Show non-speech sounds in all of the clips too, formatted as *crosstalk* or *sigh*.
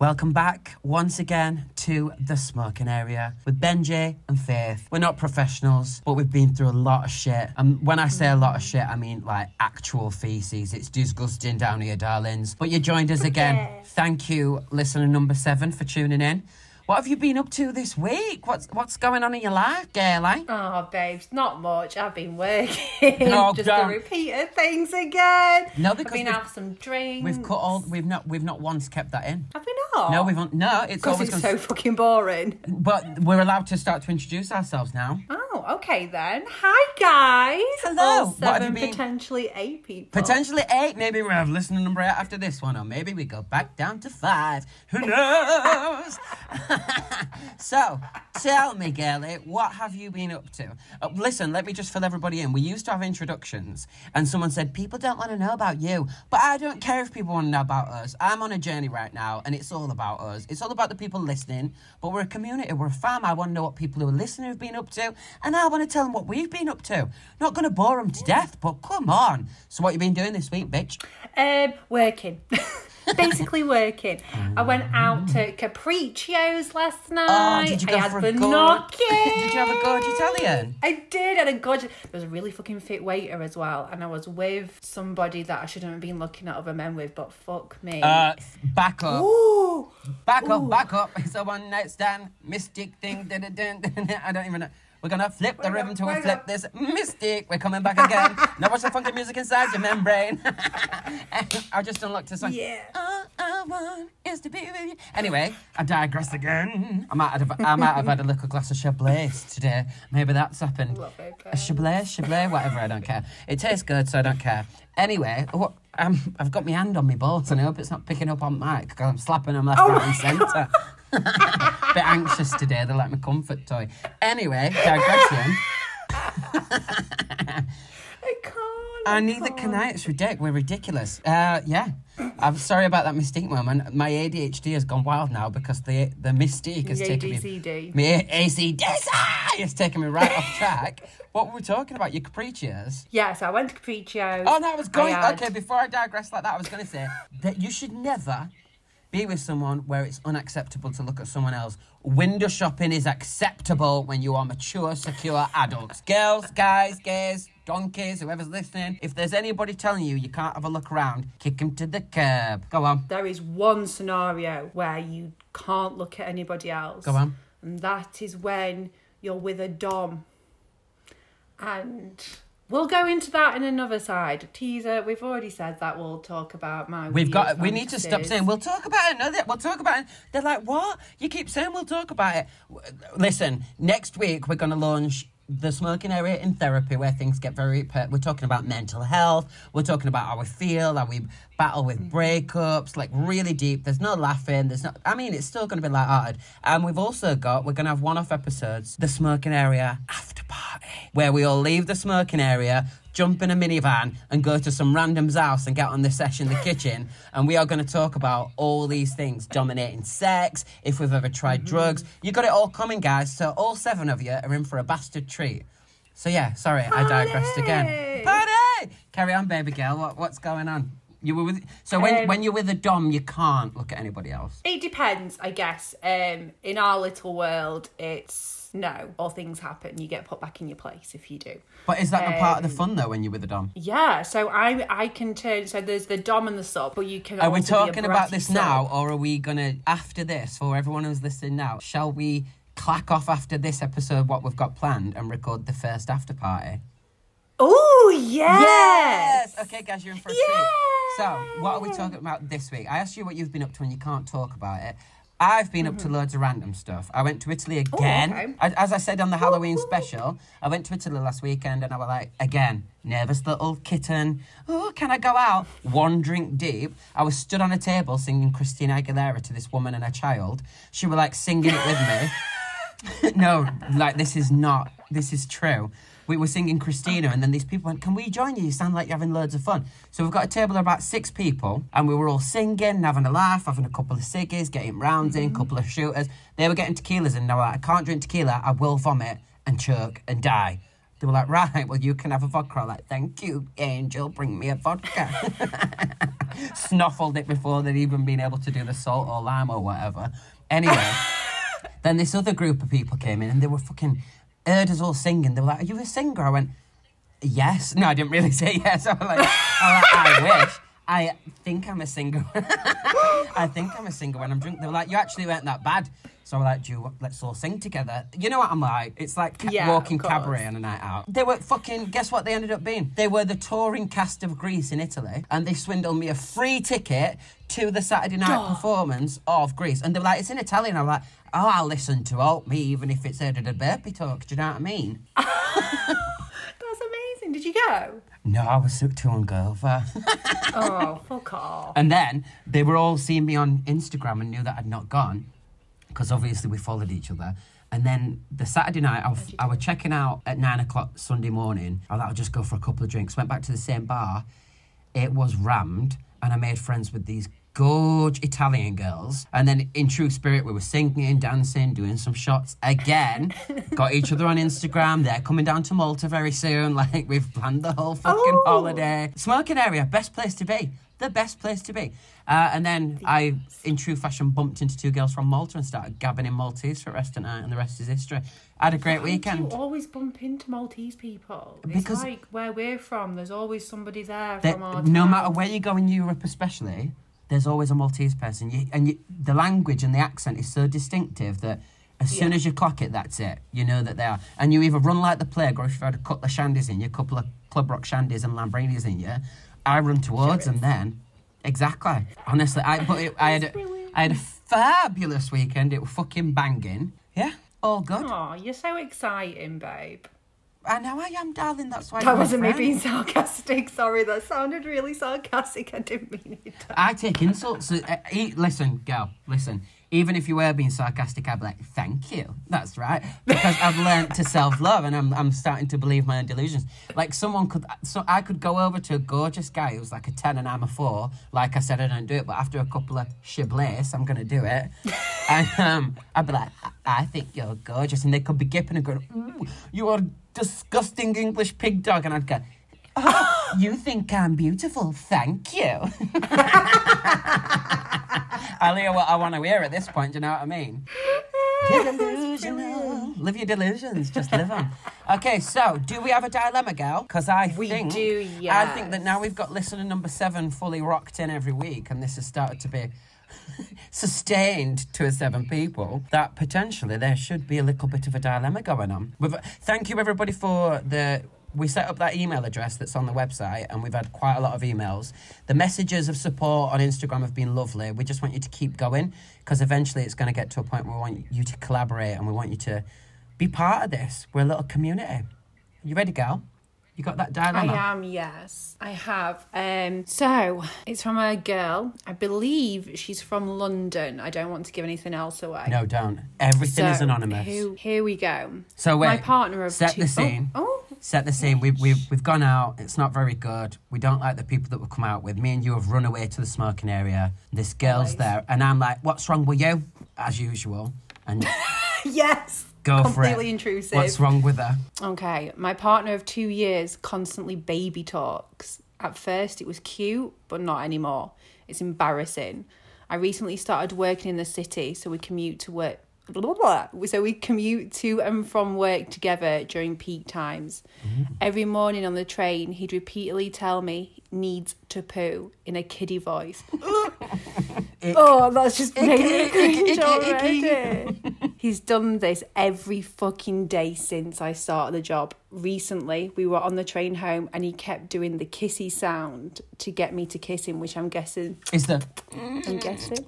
Welcome back once again to the smoking area with Benji and Faith. We're not professionals, but we've been through a lot of shit. And when I say a lot of shit, I mean like actual feces. It's disgusting down here, darlings. But you joined us again. Thank you, listener number seven, for tuning in. What have you been up to this week? What's what's going on in your life, girlie? Eh? Oh, babes, not much. I've been working. Oh, *laughs* just don't. the repeated things again. No, I've because been we've- out for some drinks. We've cut all. We've not. We've not once kept that in. Have we not? No, we've not. No, it's always it's so fucking boring. But we're allowed to start to introduce ourselves now. Oh, okay then. Hi, guys. Hello. All What have seven, potentially eight people. Potentially eight. Maybe we'll have listener number eight after this one, or maybe we go back down to five. Who knows? *laughs* so, tell me, girlie, what have you been up to? Uh, listen, let me just fill everybody in. We used to have introductions, and someone said people don't want to know about you, but I don't care if people want to know about us. I'm on a journey right now, and it's all about us. It's all about the people listening. But we're a community. We're a fam. I want to know what people who are listening have been up to, and I want to tell them what we've been up to. Not going to bore them to death, but come on. So, what you been doing this week, bitch? Um, working. *laughs* Basically working. I went out to Capriccio's last night. Oh, did you go I had for a gorge? gnocchi. did you have a gorge Italian? I did, and a gorgeous. There was a really fucking fit waiter as well, and I was with somebody that I shouldn't have been looking at other men with, but fuck me. Uh, back up. Ooh, Back up, back up. *laughs* It's a one night stand. Mystic thing. Dun, dun, dun, dun. I don't even know. We're gonna flip the rhythm till we flip this. Mystic. We're coming back again. *laughs* now watch the funky music inside your membrane. *laughs* I just unlocked a song. Yeah. All I want is to be with you. Anyway, I digress again. I might have, I might have had a little glass of Chablis today. Maybe that's happened. Love it, A Chablis, Chablis, whatever. I don't care. It tastes good, so I don't care. Anyway, what, um, I've got my hand on my balls, and I hope it's not picking up on mic because I'm slapping them left, Oh right, and centre. *laughs* Bit anxious today. They're like my comfort toy. Anyway, digression. I can't. I neither can I. It's ridiculous. We're ridiculous. Uh, yeah. I'm sorry about that mystique moment. My ADHD has gone wild now because the the mystique has Your taken me. ADCD. My ACDC has taken me right off track. What were we talking about? Your Capriccio's? Yeah, so I went to Capriccio's. Oh, no, I was going. had- Okay, before I digress like that, I was going to say that you should never be with someone where it's unacceptable to look at someone else. Window shopping is acceptable when you are mature, secure adults. Girls, guys, gays, donkeys, whoever's listening, if there's anybody telling you you can't have a look around, kick them to the curb. Go on. There is one scenario where you can't look at anybody else. Go on. And that is when you're with a Dom. And we'll go into that in another side. Teaser, we've already said that we'll talk about my We've got. weird We need to stop saying we'll talk about another. We'll talk about it. They're like, what? You keep saying we'll talk about it. Listen, next week we're going to launch the smoking area in therapy, where things get very. Per- we're talking about mental health. We're talking about how we feel, how we battle with mm. breakups, like really deep. There's no laughing. There's no. I mean, it's still going to be light-hearted. And we've also got. We're going to have one-off episodes. The smoking area after where we all leave the smoking area jump in a minivan and go to some random's house and get on the session in the kitchen. And we are going to talk about all these things dominating sex, if we've ever tried drugs. You got it all coming, guys. So, all seven of you are in for a bastard treat. So, yeah, sorry, I digressed again. Party! Carry on, baby girl. What, what's going on? You were with so when Um, when you're with a dom, you can't look at anybody else. It depends, I guess. Um, in our little world, it's no, or things happen. You get put back in your place if you do. But is that not part of the Um, fun though when you're with a dom? Yeah, so I I can turn. So there's the dom and the sub, but you can. Are we also be a talking about this sub. now, or are we gonna after this for everyone who's listening now? Shall we clack off after this episode what we've got planned and record the first after party? Oh yes. Yes. Okay, guys, you're in for a treat. So, what are we talking about this week? I asked you what you've been up to, and you can't talk about it. I've been up to loads of random stuff. I went to Italy again. okay. I- As I said on the Halloween special, I went to Italy last weekend and I was like, again, nervous little kitten. Oh, can I go out? One drink deep. I was stood on a table singing Christina Aguilera to this woman and her child. She were like singing it with me. *laughs* *laughs* no, like this is not. This is true. We were singing Christina, and then these people went, "Can we join you? You sound like you're having loads of fun." So we've got a table of about six people, and we were all singing, and having a laugh, having a couple of ciggies, getting rounds in, a couple of shooters. They were getting tequilas, and they were like, "I can't drink tequila. I will vomit and choke and die." They were like, "Right, well, you can have a vodka." I'm like, "Thank you, Angel. Bring me a vodka." *laughs* snuffled it before they'd even been able to do the salt or lime or whatever. Anyway, *laughs* then this other group of people came in and they were fucking heard us all singing. They were like, "Are you a singer?" I went, "Yes." No, I didn't really say yes. *laughs* I was like, I, was like, I wish. I think I'm a singer. *laughs* I think I'm a singer when I'm drunk. They were like, "You actually weren't that bad." So I was like, "Do you, let's all sing together." You know what I'm like? It's like ca- Yeah, walking cabaret on a night out. They were fucking. Guess what? They ended up being. They were the touring cast of Grease in Italy, and they swindled me a free ticket to the Saturday night performance of Grease. And they were like, "It's in Italian." I'm like, "Oh, I'll listen to Help Me, even if it's edited a burpee talk." Do you know what I mean? *laughs* That's amazing. Did you go? No, I was too hungover. *laughs* Oh, *laughs* fuck off. And then they were all seeing me on Instagram and knew that I'd not gone because obviously we followed each other. And then the Saturday night, I, was- I was checking out at nine o'clock Sunday morning. I thought I'd just go for a couple of drinks. Went back to the same bar. It was rammed, and I made friends with these gorge Italian girls. And then, in true spirit, we were singing, dancing, doing some shots again. *laughs* Got each other on Instagram. They're coming down to Malta very soon. *laughs* Like we've planned the whole fucking Oh. holiday. Smoking area, best place to be. The best place to be. Uh, and then I, in true fashion, bumped into two girls from Malta and started gabbing in Maltese for the rest of the night, and the rest is history. I had a great Why weekend. you always bump into Maltese people? Because- it's like where we're from. There's always somebody there our no town. matter where you go in Europe, especially, there's always a Maltese person. You, and you, the language and the accent is so distinctive that as soon Yeah. as you clock it, that's it. You know that they are. And you either run like the plague, or if you've had a couple of shandies in you, a couple of Club Rock shandies and Lamborghinis in you, I run towards them then. Exactly. Honestly, I but it, I had brilliant. I had a fabulous weekend. It was fucking banging. Yeah, all good. Oh, you're so exciting, babe. I know I am, darling. That's why That wasn't me being sarcastic. Sorry, that sounded really sarcastic. I didn't mean it. I take insults. Uh, listen, girl, listen. Even if you were being sarcastic, I'd be like, thank you. That's right. Because I've learned to self love and I'm, I'm starting to believe my own delusions. Like, someone could, so I could go over to a gorgeous guy who's like a 10 and I'm a 4. Like I said, I don't do it, but after a couple of shiblace, I'm going to do it. And um, I'd be like, I-, I think you're gorgeous. And they could be gipping and going, ooh, you are a disgusting English pig dog. And I'd go, oh, you think I'm beautiful. Thank you. *laughs* I'll hear what I want to hear at this point. Do you know what I mean? Delusional. Live your delusions. Just live them. Okay, so do we have a dilemma, gal? Because I We think do, I think that now we've got listener number seven fully rocked in every week, and this has started to be sustained to a seven people. That potentially there should be a little bit of a dilemma going on. We've, thank you everybody for the. We set up that email address that's on the website, and we've had quite a lot of emails. The messages of support on Instagram have been lovely. We just want you to keep going because eventually it's going to get to a point where we want you to collaborate and we want you to be part of this. We're a little community. You ready, gal? You got that dilemma? I am, yes. I have. Um, so it's from a girl. I believe she's from London. I don't want to give anything else away. No, don't. Everything is anonymous. Here, here we go. So wait, My partner of set two- the scene. Oh, oh. Set the scene. We've, we've, we've gone out. It's not very good. We don't like the people that we've come out with. Me and you have run away to the smoking area. This girl's Always. there. And I'm like, what's wrong with you? As usual. And *laughs* yes. Go for it. Completely intrusive. What's wrong with her? Okay, my partner of two years constantly baby talks. At first, it was cute, but not anymore. It's embarrassing. I recently started working in the city, so we commute to work. Blah, *laughs* blah, blah. So we commute to and from work together during peak times. Mm-hmm. Every morning on the train, he'd repeatedly tell me he needs to poo in a kiddie voice. *laughs* oh, that's just made me Icky, cringe icky, icky. Already. He's done this every fucking day since I started the job. Recently, we were on the train home and he kept doing the kissy sound to get me to kiss him, which I'm guessing. Is the I'm guessing.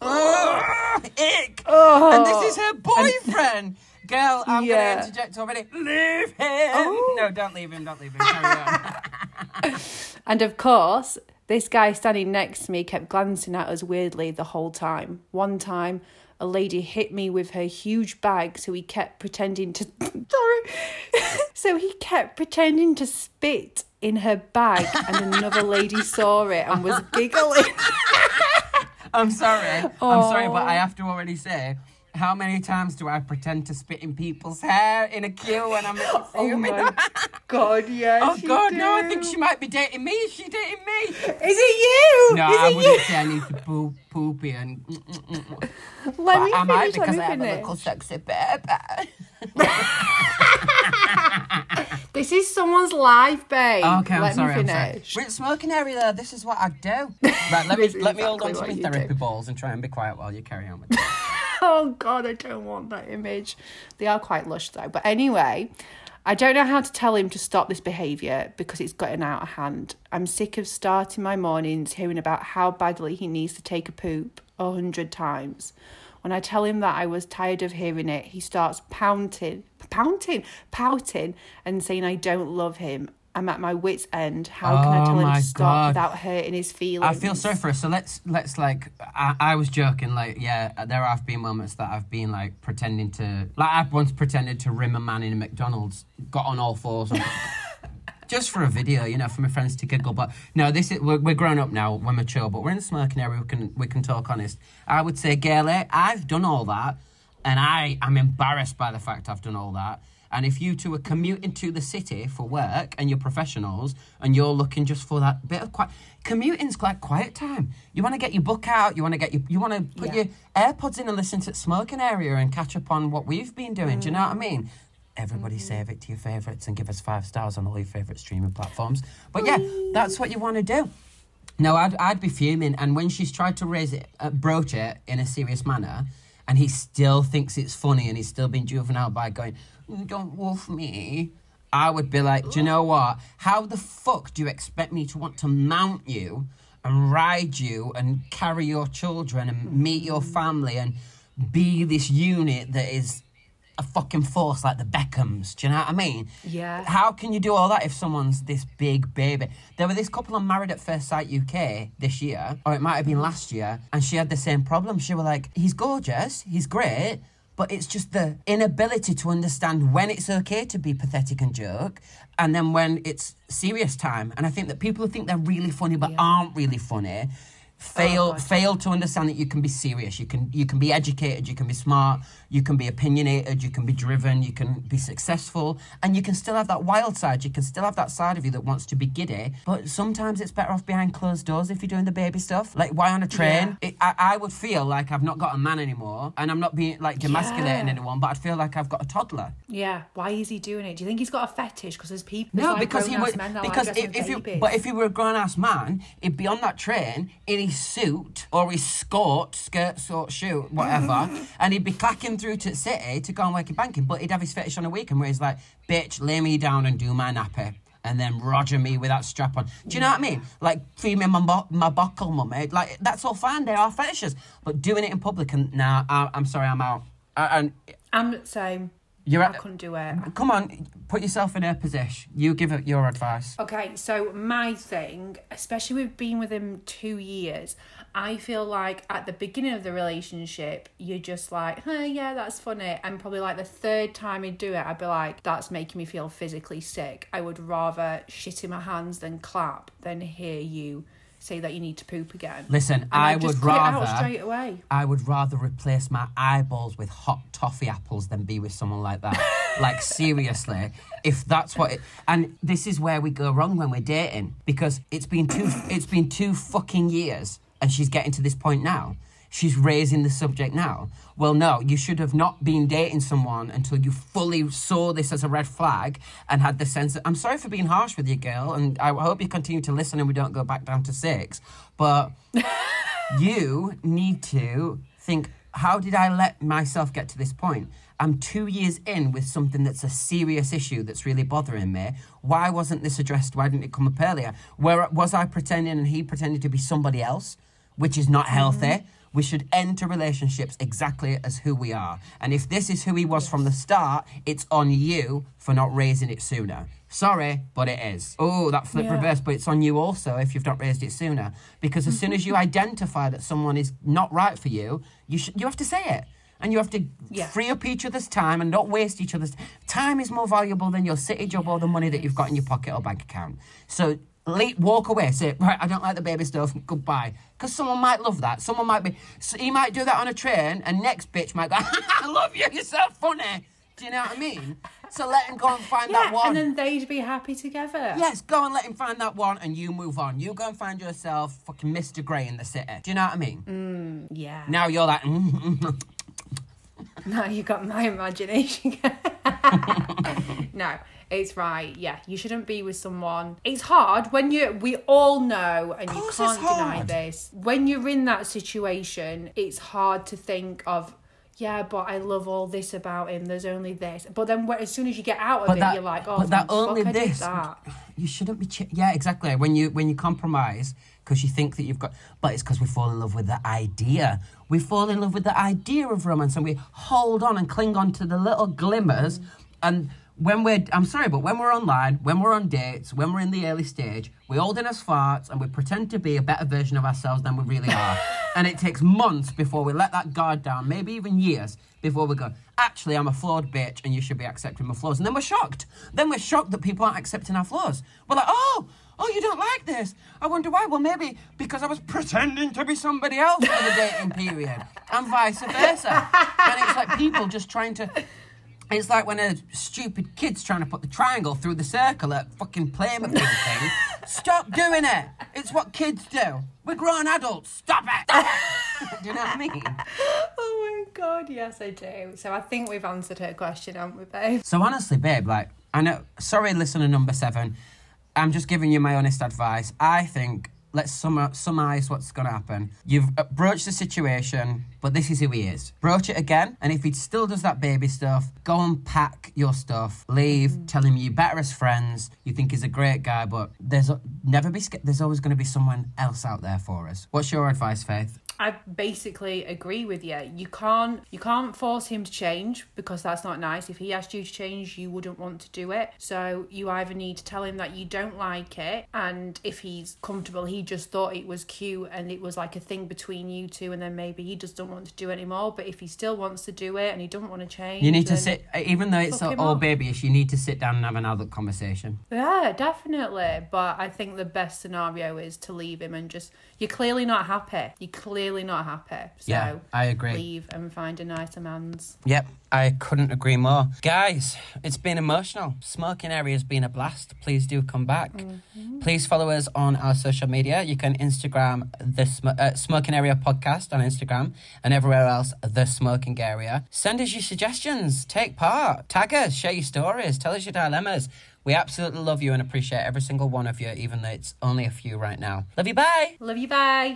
Ah, oh, ick? and this is her boyfriend. Girl, I'm Yeah. going to interject already. Leave him. Oh. No, don't leave him. Don't leave him. *laughs* And of course, this guy standing next to me kept glancing at us weirdly the whole time. One time, a lady hit me with her huge bag, so he kept pretending to. *laughs* Sorry. *laughs* so he kept pretending to spit in her bag, and another lady saw it and was giggling. *laughs* I'm sorry. I'm sorry, but I have to already say, How many times do I pretend to spit in people's hair in a queue when I'm *gasps* Oh my *laughs* god, yeah. Oh God, no! I think she might be dating me. Is she dating me? Is it you? No, Is I it wouldn't you? say I need to poop, poopy and. *laughs* mm, mm, mm. Let me But I might finish, because let I me have a finish. little sexy baby. *laughs* This is someone's life, babe. Okay, I'm let sorry. me I'm sorry. We're at smoking area though. This is what I do. Right, let me let me hold on to my therapy do. balls and try and be quiet while you carry on with it. *laughs* Oh god, I don't want that image. They are quite lush though. But anyway, I don't know how to tell him to stop this behaviour because it's gotten out of hand. I'm sick of starting my mornings hearing about how badly he needs to take a poop a hundred times. When I tell him that I was tired of hearing it, he starts pouting, pouting, pouting, and saying I don't love him. I'm at my wits' end. How can I Oh tell him to stop God. without hurting his feelings? I feel sorry for her. So let's let's like I, I was joking. Like yeah, there have been moments that I've been like pretending to like I've once pretended to rim a man in a McDonald's, got on all fours. And, *laughs* Just for a video, you know, for my friends to giggle. But no, this is we're, we're grown up now, we're mature, but we're in the smirking area. We can we can talk honest. I would say, Gayle, I've done all that, and I am embarrassed by the fact I've done all that. And if you two are commuting to the city for work and you're professionals and you're looking just for that bit of quiet, commuting's like quiet time. You want to get your book out, you want to get your, you want to put Yeah. your AirPods in and listen to the smoking area and catch up on what we've been doing. Do you know what I mean? Everybody save it to your favourites and give us five stars on all your favourite streaming platforms. But yeah, that's what you want to do. No, I'd, I'd be fuming. And when she's tried to raise it, uh, broach it in a serious manner, and he still thinks it's funny and he's still being juvenile by going, "Mm, don't wolf me. I would be like, do you know what? How the fuck do you expect me to want to mount you and ride you and carry your children and meet your family and be this unit that is a fucking force like the Beckhams? Do you know what I mean? Yeah. How can you do all that if someone's this big baby? There were this couple on Married at First Sight UK this year, or it might have been last year, and she had the same problem. She was like, he's gorgeous, he's great, but it's just the inability to understand when it's okay to be pathetic and joke, and then when it's serious time. And I think that people who think they're really funny but Yeah. aren't really funny fail oh, God. fail to understand that you can be serious you can you can be educated you can be smart you can be opinionated you can be driven you can be successful and you can still have that wild side you can still have that side of you that wants to be giddy but sometimes it's better off behind closed doors if you're doing the baby stuff like why on a train it, I, I would feel like i've not got a man anymore and i'm not being like demasculating Yeah. anyone but i'd feel like i've got a toddler Yeah, why is he doing it? Do you think he's got a fetish? Because there's people. No, like because he grown-ass would. men that like Because if, if you, but if he were a grown ass man, he'd be on that train in suit or his skirt, skirt, sort, shoot, whatever, *laughs* and he'd be clacking through to the city to go and work in banking. But he'd have his fetish on a weekend where he's like, "Bitch, lay me down and do my nappy." And then Roger me with that strap on. Do you know what I mean? Like feed me my bo- my buckle, mummy. Eh? Like that's all fine. They are fetishes, but doing it in public and nah, I, I'm sorry, I'm out. And I'm the same. You're I at, couldn't do it. Come on, put yourself in her position. You give it your advice. Okay, so my thing, especially with being with him two years, I feel like at the beginning of the relationship, you're just like, huh, yeah, that's funny. And probably like the third time you do it, I'd be like, that's making me feel physically sick. I would rather shit in my hands than clap than hear you say that you need to poop again. Listen, And I just would rather straight away. I would rather replace my eyeballs with hot toffee apples than be with someone like that. *laughs* like seriously, if that's what it and this is where we go wrong when we're dating because it's been two it's been two fucking years and she's getting to this point now. She's raising the subject now. Well, no, you should have not been dating someone until you fully saw this as a red flag and had the sense that I'm sorry for being harsh with you, girl, and I hope you continue to listen and we don't go back down to six. But *laughs* you need to think how did I let myself get to this point? I'm two years in with something that's a serious issue that's really bothering me. Why wasn't this addressed? Why didn't it come up earlier? Where was I pretending and he pretended to be somebody else, which is not healthy? We should enter relationships exactly as who we are. And if this is who he was from the start, it's on you for not raising it sooner. Sorry, but it is. Oh, that flip Yeah. reverse, but it's on you also if you've not raised it sooner. Because as soon as you mm-hmm. identify that someone is not right for you, you sh- you have to say it. And you have to Yeah. free up each other's time and not waste each other's time is more valuable than your city job or the money that you've got in your pocket or bank account. So le walk away. Say, right, I don't like the baby stuff. Goodbye. Because someone might love that. Someone might be. So he might do that on a train, and next bitch might go, *laughs* I love you. You're so funny. Do you know what I mean? So let him go and find that Yeah, one. and then they'd be happy together. Yes, go and let him find that one, and you move on. You go and find yourself fucking Mr. Grey in the city. Do you know what I mean? Yeah. Now you're like, mm, mm, mm. Now you got my imagination. *laughs* *laughs* no, it's right. Yeah, you shouldn't be with someone. It's hard when you. We all know, and you can't deny this. When you're in that situation, it's hard to think of. Yeah, but I love all this about him. There's only this. But then, as soon as you get out of But it, that, you're like, oh, but that only this. that. You shouldn't be. Ch- yeah, exactly. When you when you compromise because you think that you've got, but it's because we fall in love with the idea. We fall in love with the idea of romance, and we hold on and cling on to the little glimmers. And when we're, I'm sorry, but when we're online, when we're on dates, when we're in the early stage, we hold in as farts and we pretend to be a better version of ourselves than we really are. *laughs* and it takes months before we let that guard down, maybe even years before we go, actually, I'm a flawed bitch and you should be accepting my flaws. And then we're shocked. Then we're shocked that people aren't accepting our flaws. We're like, oh, oh, you don't like this. I wonder why. Well, maybe because I was pretending to be somebody else for the dating period and vice versa. and it's like people just trying to. It's like when a stupid kid's trying to put the triangle through the circle at fucking Playmobil thing. *laughs* Stop doing it. It's what kids do. We're grown adults. Stop it. *laughs* do you know what I mean? *laughs* Oh my god, yes, I do. So I think we've answered her question, haven't we, babe? So honestly, babe, like I know. Sorry, listener number seven. I'm just giving you my honest advice. I think let's sum summarize what's going to happen. You've broached the situation, but this is who he is. Broach it again, and if he still does that baby stuff, go and pack your stuff, leave, mm-hmm. tell him you're better as friends. You think he's a great guy, but there's never be. There's always going to be someone else out there for us. What's your advice, Faith? I basically agree with you. You can't you can't force him to change because that's not nice. If he asked you to change, you wouldn't want to do it. So you either need to tell him that you don't like it, and if he's comfortable, he just thought it was cute and it was like a thing between you two, and then maybe he just don't want to do it anymore. But if he still wants to do it and he doesn't want to change, You need to sit, even though it's all up. babyish, you need to sit down and have an adult conversation. Yeah, definitely. But I think the best scenario is to leave him and just you're clearly not happy. You're clearly not happy. So Yeah, I agree. leave and find a nicer man's. Yep, I couldn't agree more. Guys, it's been emotional. Smoking area has been a blast. Please do come back. Please follow us on our social media. You can Instagram the Sm- uh, Smoking Area Podcast on Instagram and everywhere else, The Smoking Area. Send us your suggestions. Take part. Tag us. Share your stories. Tell us your dilemmas. We absolutely love you and appreciate every single one of you, even though it's only a few right now. Love you. Bye. Love you, bye.